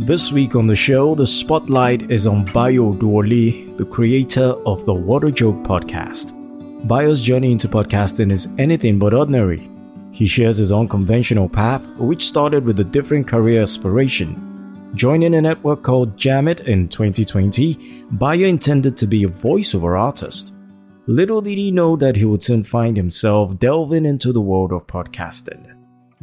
This week on the show, the spotlight is on Bayo Oduwole, the creator of the What a Joke podcast. Bayo's journey into podcasting is anything but ordinary. He shares his unconventional path, which started with a different career aspiration. Joining a network called Jamit in 2020, Bayo intended to be a voiceover artist. Little did he know that he would soon find himself delving into the world of podcasting.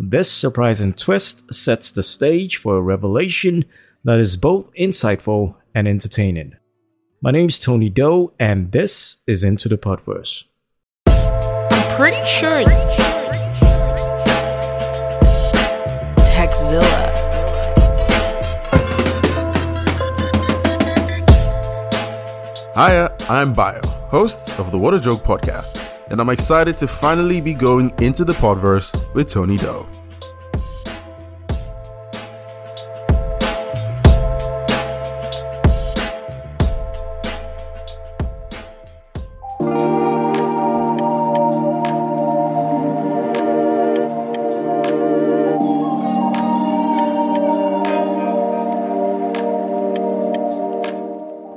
This surprising twist sets the stage for a revelation that is both insightful and entertaining. My name's Tony Doe, and this is Into the Podverse. I'm pretty sure it's TeckZilla. Hiya, I'm Bayo, host of the What a Joke podcast, and I'm excited to finally be going into the podverse with Tony Doe.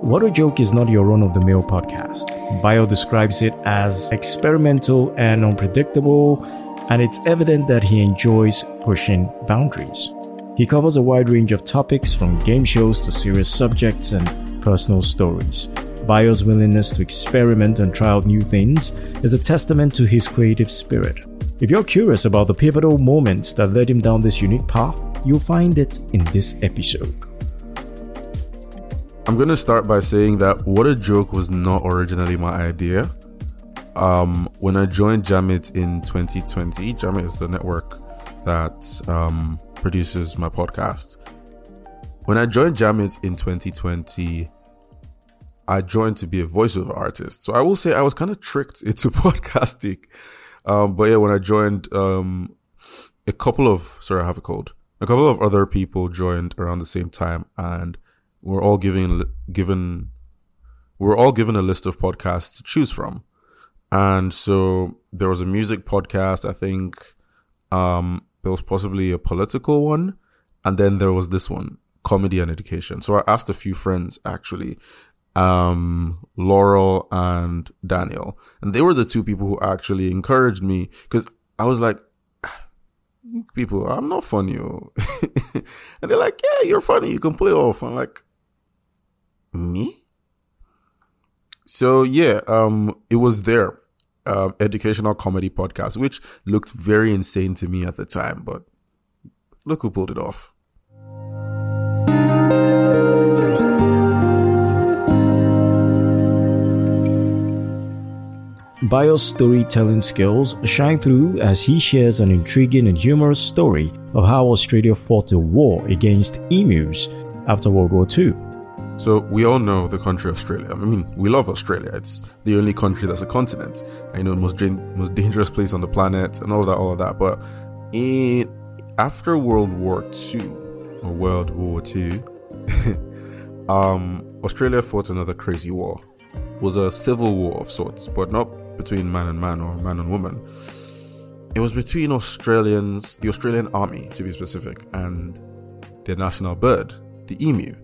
What a Joke is not your run of the mill podcast. Bayo describes it as experimental and unpredictable, and it's evident that he enjoys pushing boundaries. He covers a wide range of topics from game shows to serious subjects and personal stories. Bayo's willingness to experiment and try out new things is a testament to his creative spirit. If you're curious about the pivotal moments that led him down this unique path, you'll find it in this episode. I'm gonna start by saying that What a Joke was not originally my idea. Um, when I joined Jamit in 2020, Jamit is the network that um, produces my podcast. When I joined Jamit in 2020, I joined to be a voiceover artist. So I will say I was kind of tricked into podcasting. Um, but yeah, when I joined, um, a couple of sorry, I have a cold. A couple of other people joined around the same time, and we're all given given we're all given a list of podcasts to choose from. And so there was a music podcast, I think um there was possibly a political one, and then there was this one, comedy and education. So I asked a few friends actually, um Laurel and Daniel, and they were the two people who actually encouraged me because I was like people, I'm not funny. oh." and they're like, yeah, you're funny. You can play off. I'm like, me? So yeah, um, it was their uh, educational comedy podcast, which looked very insane to me at the time, but look who pulled it off. Bayo's storytelling skills shine through as he shares an intriguing and humorous story of how Australia fought a war against emus after World War II. So we all know the country Australia. I mean, we love Australia. It's the only country that's a continent. I know most most dangerous place on the planet and all that, all of that. But in after World War II or World War II, um, Australia fought another crazy war. It was a civil war of sorts, but not between man and man or man and woman. It was between Australians, the Australian Army to be specific, and their national bird, the emu.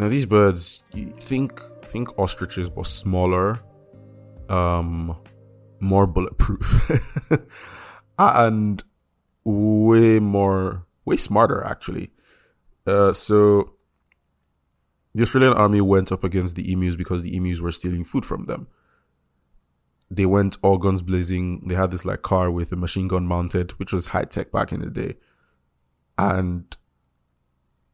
Now these birds, think think ostriches, but smaller, um, more bulletproof, and way more, way smarter actually. Uh, so the Australian army went up against the emus because the emus were stealing food from them. They went all guns blazing. They had this like car with a machine gun mounted, which was high tech back in the day. And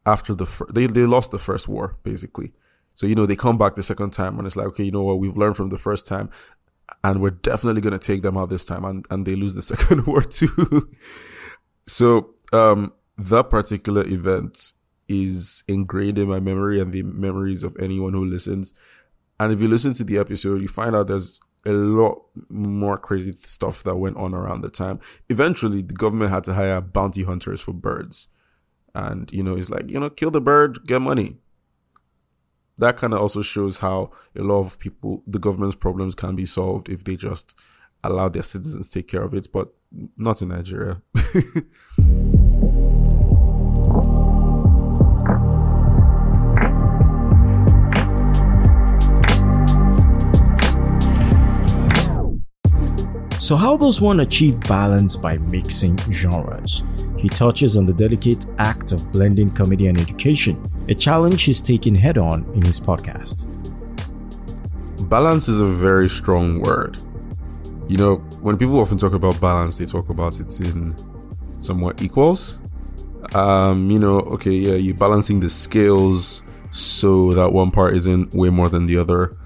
after the fir- they they lost the first war basically. So you know they come back the second time and it's like okay, you know what we've learned from the first time, and we're definitely gonna take them out this time, and and they lose the second war too. so um that particular event is ingrained in my memory and the memories of anyone who listens. And if you listen to the episode, you find out there's a lot more crazy stuff that went on around the time. Eventually, the government had to hire bounty hunters for birds and you know it's like you know kill the bird get money that kind of also shows how a lot of people the government's problems can be solved if they just allow their citizens take care of it but not in nigeria So, how does one achieve balance by mixing genres? He touches on the delicate act of blending comedy and education, a challenge he's taken head on in his podcast. Balance is a very strong word. You know, when people often talk about balance, they talk about it in somewhat equals. Um, you know, okay, yeah, you're balancing the scales so that one part isn't way more than the other.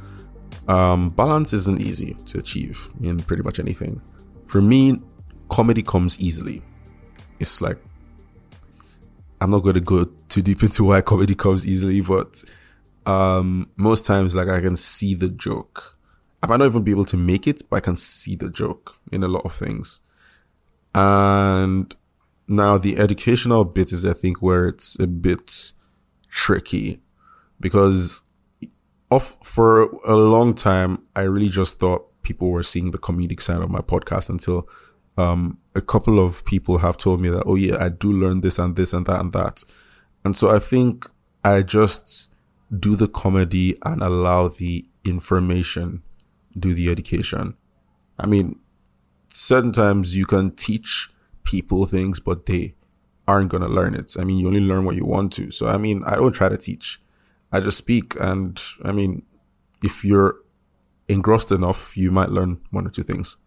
Um, balance isn't easy to achieve in pretty much anything. For me, comedy comes easily. It's like I'm not going to go too deep into why comedy comes easily, but um, most times, like I can see the joke. I might not even be able to make it, but I can see the joke in a lot of things. And now the educational bit is, I think, where it's a bit tricky because off for a long time, I really just thought people were seeing the comedic side of my podcast until um, a couple of people have told me that, oh yeah, I do learn this and this and that and that. And so I think I just do the comedy and allow the information do the education. I mean, certain times you can teach people things, but they aren't going to learn it. I mean, you only learn what you want to. So, I mean, I don't try to teach. I just speak. And I mean, if you're engrossed enough, you might learn one or two things.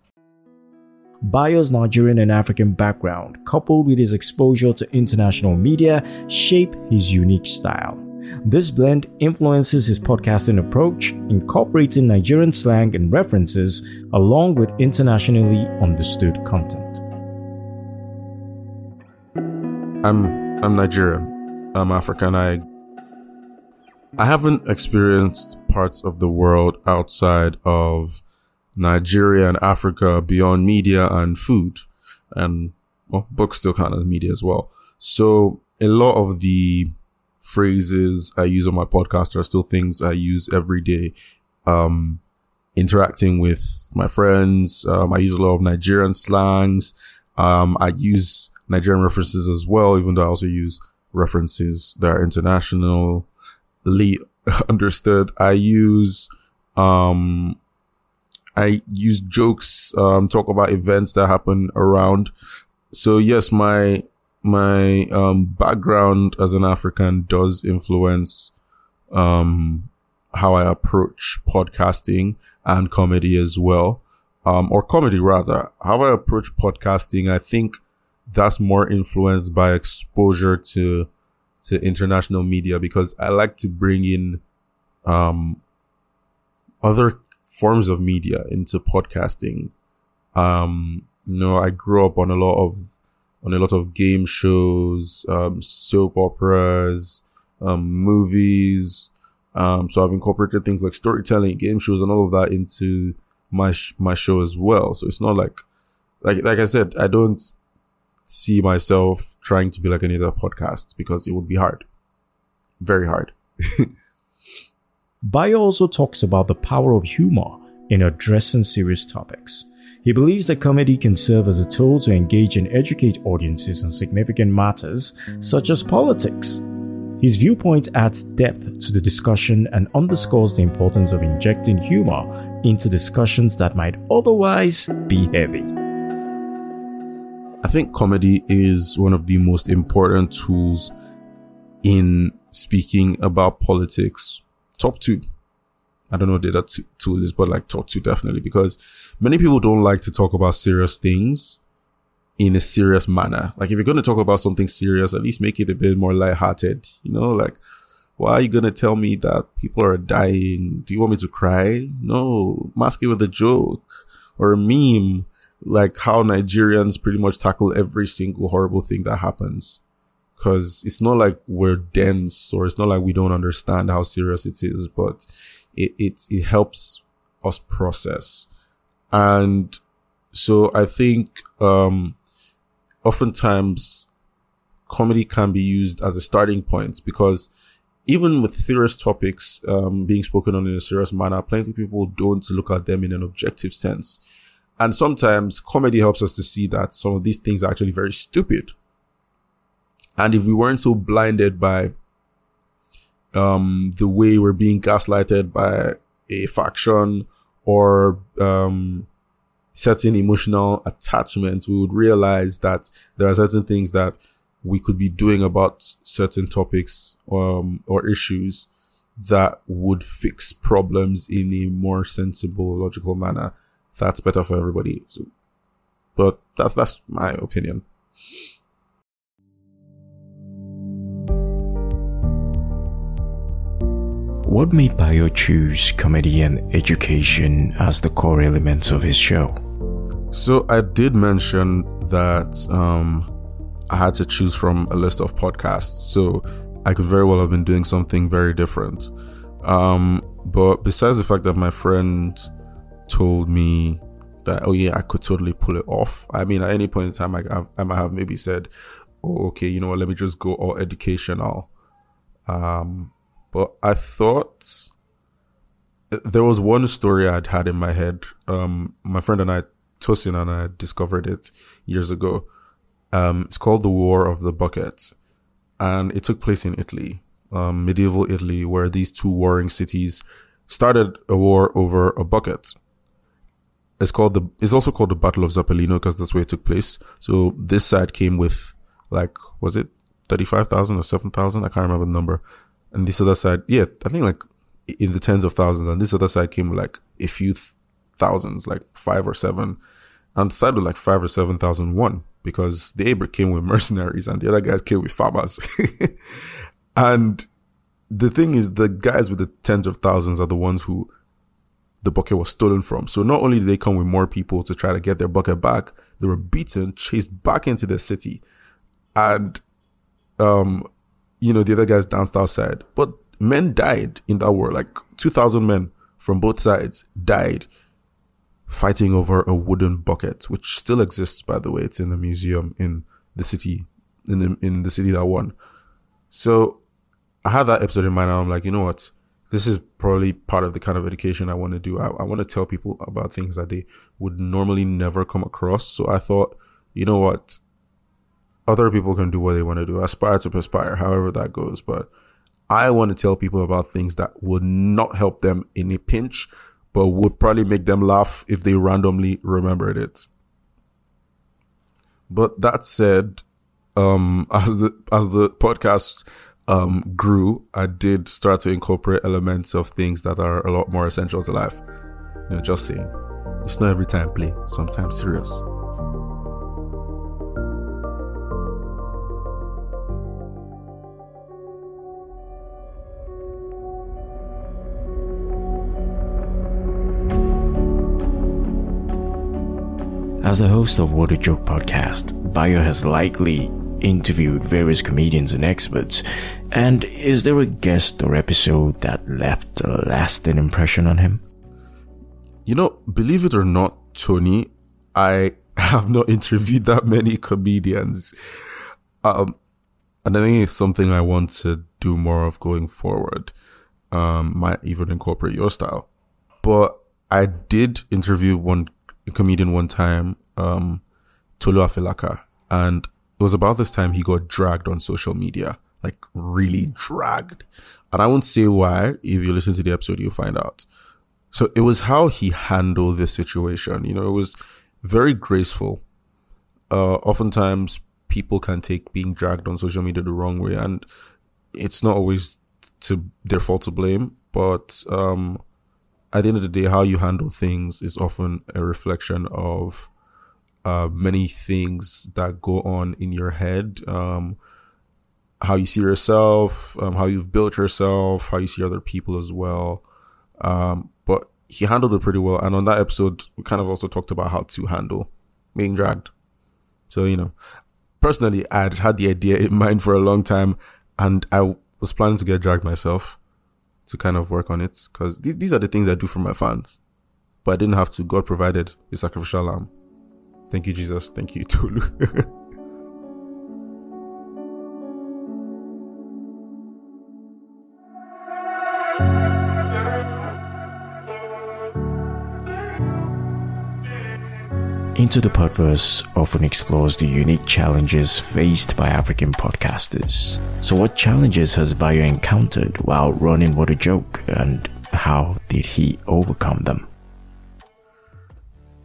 Bayo's Nigerian and African background, coupled with his exposure to international media, shape his unique style. This blend influences his podcasting approach, incorporating Nigerian slang and references along with internationally understood content. I'm I'm Nigerian. I'm African. I I haven't experienced parts of the world outside of Nigeria and Africa beyond media and food, and well, books still count as media as well. So a lot of the phrases I use on my podcast are still things I use every day. Um, interacting with my friends. Um, I use a lot of Nigerian slangs. Um, I use Nigerian references as well, even though I also use references that are internationally understood. I use, um, I use jokes, um, talk about events that happen around. So yes, my my um, background as an African does influence um, how I approach podcasting and comedy as well, um, or comedy rather. How I approach podcasting, I think that's more influenced by exposure to to international media because I like to bring in um, other forms of media into podcasting. Um, you know, I grew up on a lot of on a lot of game shows, um, soap operas, um, movies. Um, so I've incorporated things like storytelling, game shows, and all of that into my sh- my show as well. So it's not like, like like I said, I don't see myself trying to be like any other podcast because it would be hard, very hard. Bayo also talks about the power of humor in addressing serious topics. He believes that comedy can serve as a tool to engage and educate audiences on significant matters such as politics. His viewpoint adds depth to the discussion and underscores the importance of injecting humor into discussions that might otherwise be heavy. I think comedy is one of the most important tools in speaking about politics. Top two. I don't know what that two is, but like top two definitely because many people don't like to talk about serious things in a serious manner. Like if you're going to talk about something serious, at least make it a bit more lighthearted. You know, like why are you going to tell me that people are dying? Do you want me to cry? No, mask it with a joke or a meme, like how Nigerians pretty much tackle every single horrible thing that happens. Cause it's not like we're dense or it's not like we don't understand how serious it is, but it, it, it helps us process. And so I think, um, oftentimes comedy can be used as a starting point because even with serious topics, um, being spoken on in a serious manner, plenty of people don't look at them in an objective sense. And sometimes comedy helps us to see that some of these things are actually very stupid. And if we weren't so blinded by um, the way we're being gaslighted by a faction or um, certain emotional attachments, we would realize that there are certain things that we could be doing about certain topics um, or issues that would fix problems in a more sensible, logical manner. That's better for everybody. So, but that's that's my opinion. What made Bayo choose comedy and education as the core elements of his show? So I did mention that um, I had to choose from a list of podcasts. So I could very well have been doing something very different. Um, but besides the fact that my friend told me that, oh yeah, I could totally pull it off. I mean, at any point in time, I, I might have maybe said, oh, okay, you know what, let me just go all educational. Um, but I thought there was one story I'd had in my head. Um, my friend and I, Tosin and I discovered it years ago. Um, it's called the War of the Buckets, and it took place in Italy, um, medieval Italy, where these two warring cities started a war over a bucket. It's called the. It's also called the Battle of Zappolino because that's where it took place. So this side came with like, was it thirty five thousand or seven thousand? I can't remember the number and this other side, yeah, I think like in the tens of thousands, and this other side came like a few th- thousands, like five or seven, and the side with like five or seven thousand one because the Aber came with mercenaries and the other guys came with farmers, and the thing is, the guys with the tens of thousands are the ones who the bucket was stolen from. So not only did they come with more people to try to get their bucket back, they were beaten, chased back into the city, and um you know, the other guys danced outside. But men died in that war. Like 2,000 men from both sides died fighting over a wooden bucket, which still exists, by the way. It's in a museum in the city, in the, in the city that won. So I had that episode in mind and I'm like, you know what? This is probably part of the kind of education I want to do. I, I want to tell people about things that they would normally never come across. So I thought, you know what? Other people can do what they want to do, aspire to perspire, however that goes. But I want to tell people about things that would not help them in a pinch, but would probably make them laugh if they randomly remembered it. But that said, um, as the as the podcast um, grew, I did start to incorporate elements of things that are a lot more essential to life. You know, just saying, it's not every time play, sometimes serious. As the host of What a Joke podcast, Bayo has likely interviewed various comedians and experts. And is there a guest or episode that left a lasting impression on him? You know, believe it or not, Tony, I have not interviewed that many comedians. Um, and I think it's something I want to do more of going forward. Um, might even incorporate your style. But I did interview one comedian one time um, Tolu Afilaka, and it was about this time he got dragged on social media, like really dragged. And I won't say why. If you listen to the episode, you'll find out. So it was how he handled the situation. You know, it was very graceful. Uh, oftentimes people can take being dragged on social media the wrong way, and it's not always to their fault to blame. But um, at the end of the day, how you handle things is often a reflection of uh, many things that go on in your head. Um, how you see yourself, um, how you've built yourself, how you see other people as well. Um, but he handled it pretty well. And on that episode, we kind of also talked about how to handle being dragged. So, you know, personally, I'd had the idea in mind for a long time and I was planning to get dragged myself to kind of work on it because th- these are the things I do for my fans. But I didn't have to. God provided a sacrificial lamb. Thank you, Jesus. Thank you, Tolu. Into the Podverse often explores the unique challenges faced by African podcasters. So, what challenges has Bayo encountered while running What a Joke, and how did he overcome them?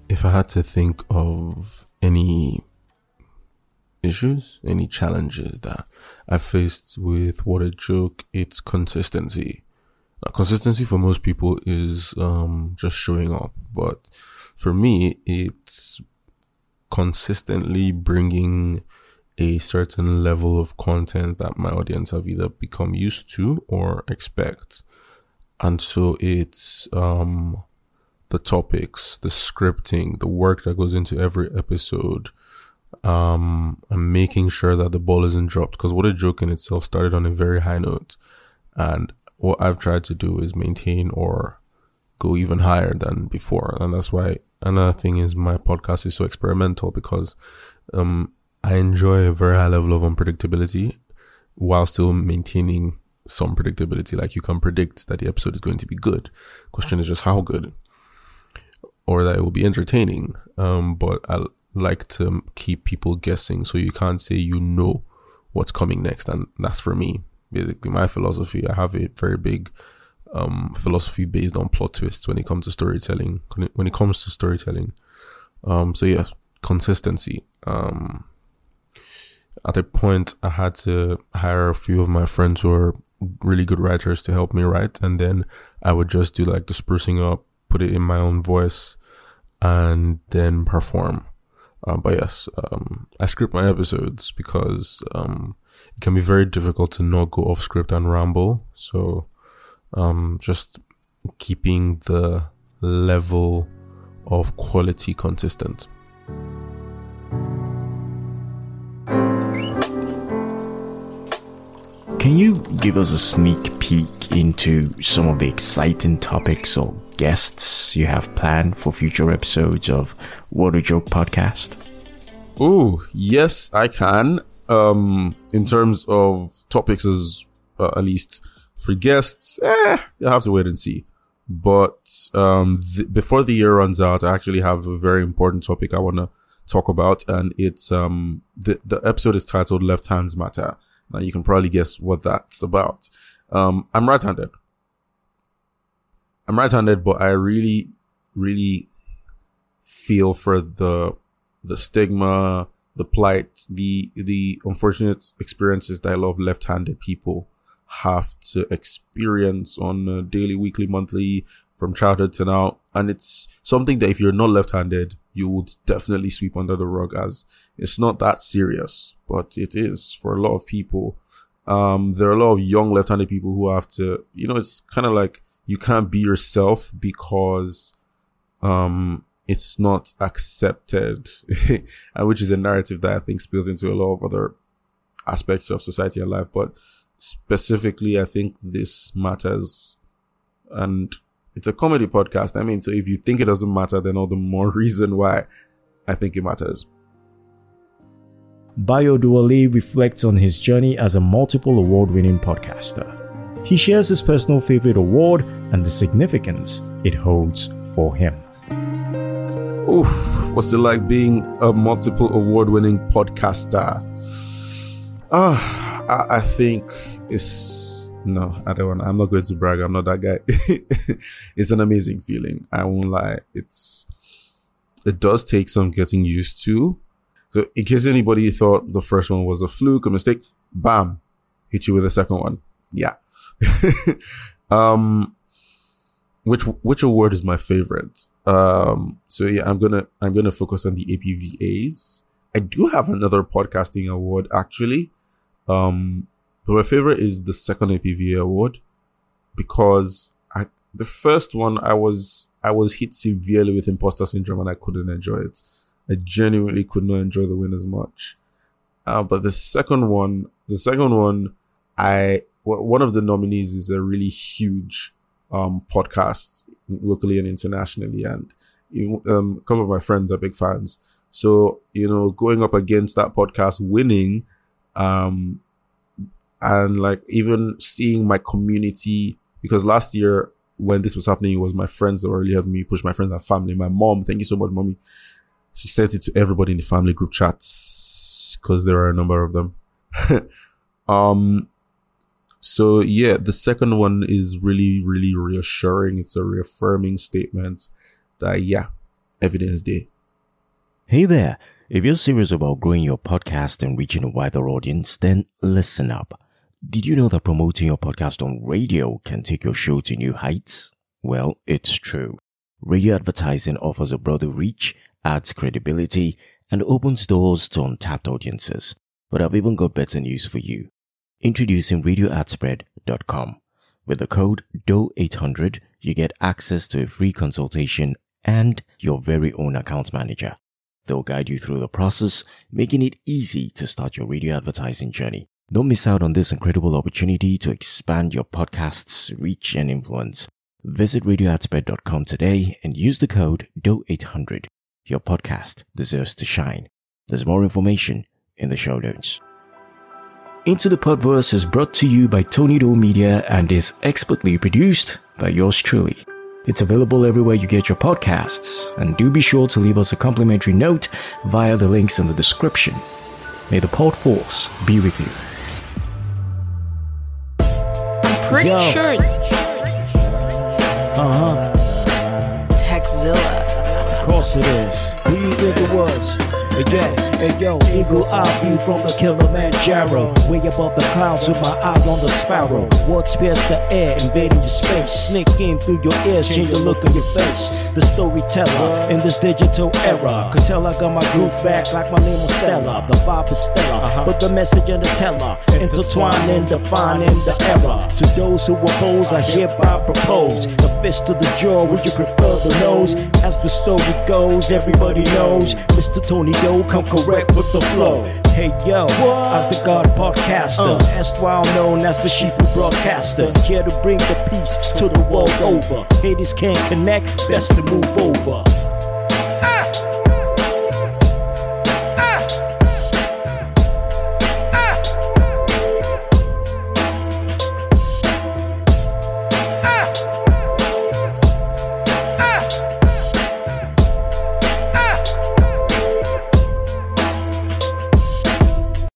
If I had to think of any issues, any challenges that I faced with what a joke, it's consistency. Now, consistency for most people is um, just showing up, but for me, it's consistently bringing a certain level of content that my audience have either become used to or expect. And so it's um, the topics, the scripting, the work that goes into every episode, um, and making sure that the ball isn't dropped. Because what a joke in itself started on a very high note. And what I've tried to do is maintain or go even higher than before. And that's why another thing is my podcast is so experimental because um, I enjoy a very high level of unpredictability while still maintaining some predictability. Like you can predict that the episode is going to be good. Question is just how good, or that it will be entertaining. Um, but I like to keep people guessing, so you can't say you know what's coming next, and that's for me. Basically, my philosophy. I have a very big um, philosophy based on plot twists when it comes to storytelling. When it comes to storytelling, um, so yeah, consistency. Um, at a point, I had to hire a few of my friends who are really good writers to help me write, and then I would just do like the sprucing up, put it in my own voice, and then perform. Uh, but yes, um, I script my episodes because um, it can be very difficult to not go off script and ramble. So um, just keeping the level of quality consistent. Can you give us a sneak peek into some of the exciting topics or guests you have planned for future episodes of What a Joke podcast? Oh, yes, I can. Um, in terms of topics, as uh, at least for guests, eh, you'll have to wait and see. But um, th- before the year runs out, I actually have a very important topic I want to talk about, and it's um the the episode is titled "Left Hands Matter." Now you can probably guess what that's about. Um, I'm right-handed. I'm right-handed, but I really, really feel for the the stigma, the plight, the the unfortunate experiences that a lot of left-handed people have to experience on a daily, weekly, monthly, from childhood to now. And it's something that if you're not left-handed, you would definitely sweep under the rug as it's not that serious, but it is for a lot of people. Um, there are a lot of young left-handed people who have to, you know, it's kind of like you can't be yourself because, um, it's not accepted, which is a narrative that I think spills into a lot of other aspects of society and life. But specifically, I think this matters. And it's a comedy podcast. I mean, so if you think it doesn't matter, then all the more reason why I think it matters. Bayo Oduwole reflects on his journey as a multiple award winning podcaster. He shares his personal favorite award and the significance it holds for him. Oof, what's it like being a multiple award winning podcaster? Ah, uh, I, I think it's no, I don't want. I'm not going to brag. I'm not that guy. it's an amazing feeling. I won't lie. It's it does take some getting used to. So, in case anybody thought the first one was a fluke, a mistake, bam, hit you with the second one. Yeah. um, which which award is my favorite? Um, so yeah, I'm gonna I'm gonna focus on the APVAs. I do have another podcasting award actually. Um, but my favorite is the second APVA award because I the first one I was I was hit severely with imposter syndrome and I couldn't enjoy it. I genuinely could not enjoy the win as much. Uh, but the second one, the second one, I one of the nominees is a really huge um, podcast locally and internationally, and um, a couple of my friends are big fans. So you know, going up against that podcast, winning, um, and like even seeing my community because last year when this was happening, it was my friends that were really helping me push my friends and family. My mom, thank you so much, mommy. She sent it to everybody in the family group chats because there are a number of them. um, so yeah, the second one is really, really reassuring. It's a reaffirming statement that yeah, evidence day. Hey there! If you're serious about growing your podcast and reaching a wider audience, then listen up. Did you know that promoting your podcast on radio can take your show to new heights? Well, it's true. Radio advertising offers a broader reach, adds credibility, and opens doors to untapped audiences. But I've even got better news for you. Introducing radioadspread.com. With the code DO800, you get access to a free consultation and your very own account manager. They'll guide you through the process, making it easy to start your radio advertising journey. Don't miss out on this incredible opportunity to expand your podcast's reach and influence. Visit radioadspread.com today and use the code DO800. Your podcast deserves to shine. There's more information in the show notes. Into the Podverse is brought to you by Tony Doe Media and is expertly produced by yours truly. It's available everywhere you get your podcasts, and do be sure to leave us a complimentary note via the links in the description. May the Pod Force be with you. I'm Pretty Yo. sure it's Uh huh. TeckZilla. Of course it is. Who do you think it was? Yo, hey yo, eagle eye view from the Kilimanjaro. Way above the clouds with my eye on the sparrow. Works pierce the air, invading your space. Sneak in through your ears, change the look of your face. The storyteller in this digital era. Could tell I got my groove back like my name was Stella. The vibe is stellar, uh-huh. but the message and the teller. Intertwining, defining the error. To those who oppose, I hereby propose. The fist to the jaw, would you prefer the nose? As the story goes, everybody knows. Mr. Tony Doe, come correct with the flow. Hey yo, as the God podcaster, uh. erstwhile known as the Shifu broadcaster, here to bring the peace to the world over. Haters can't connect, best to move over.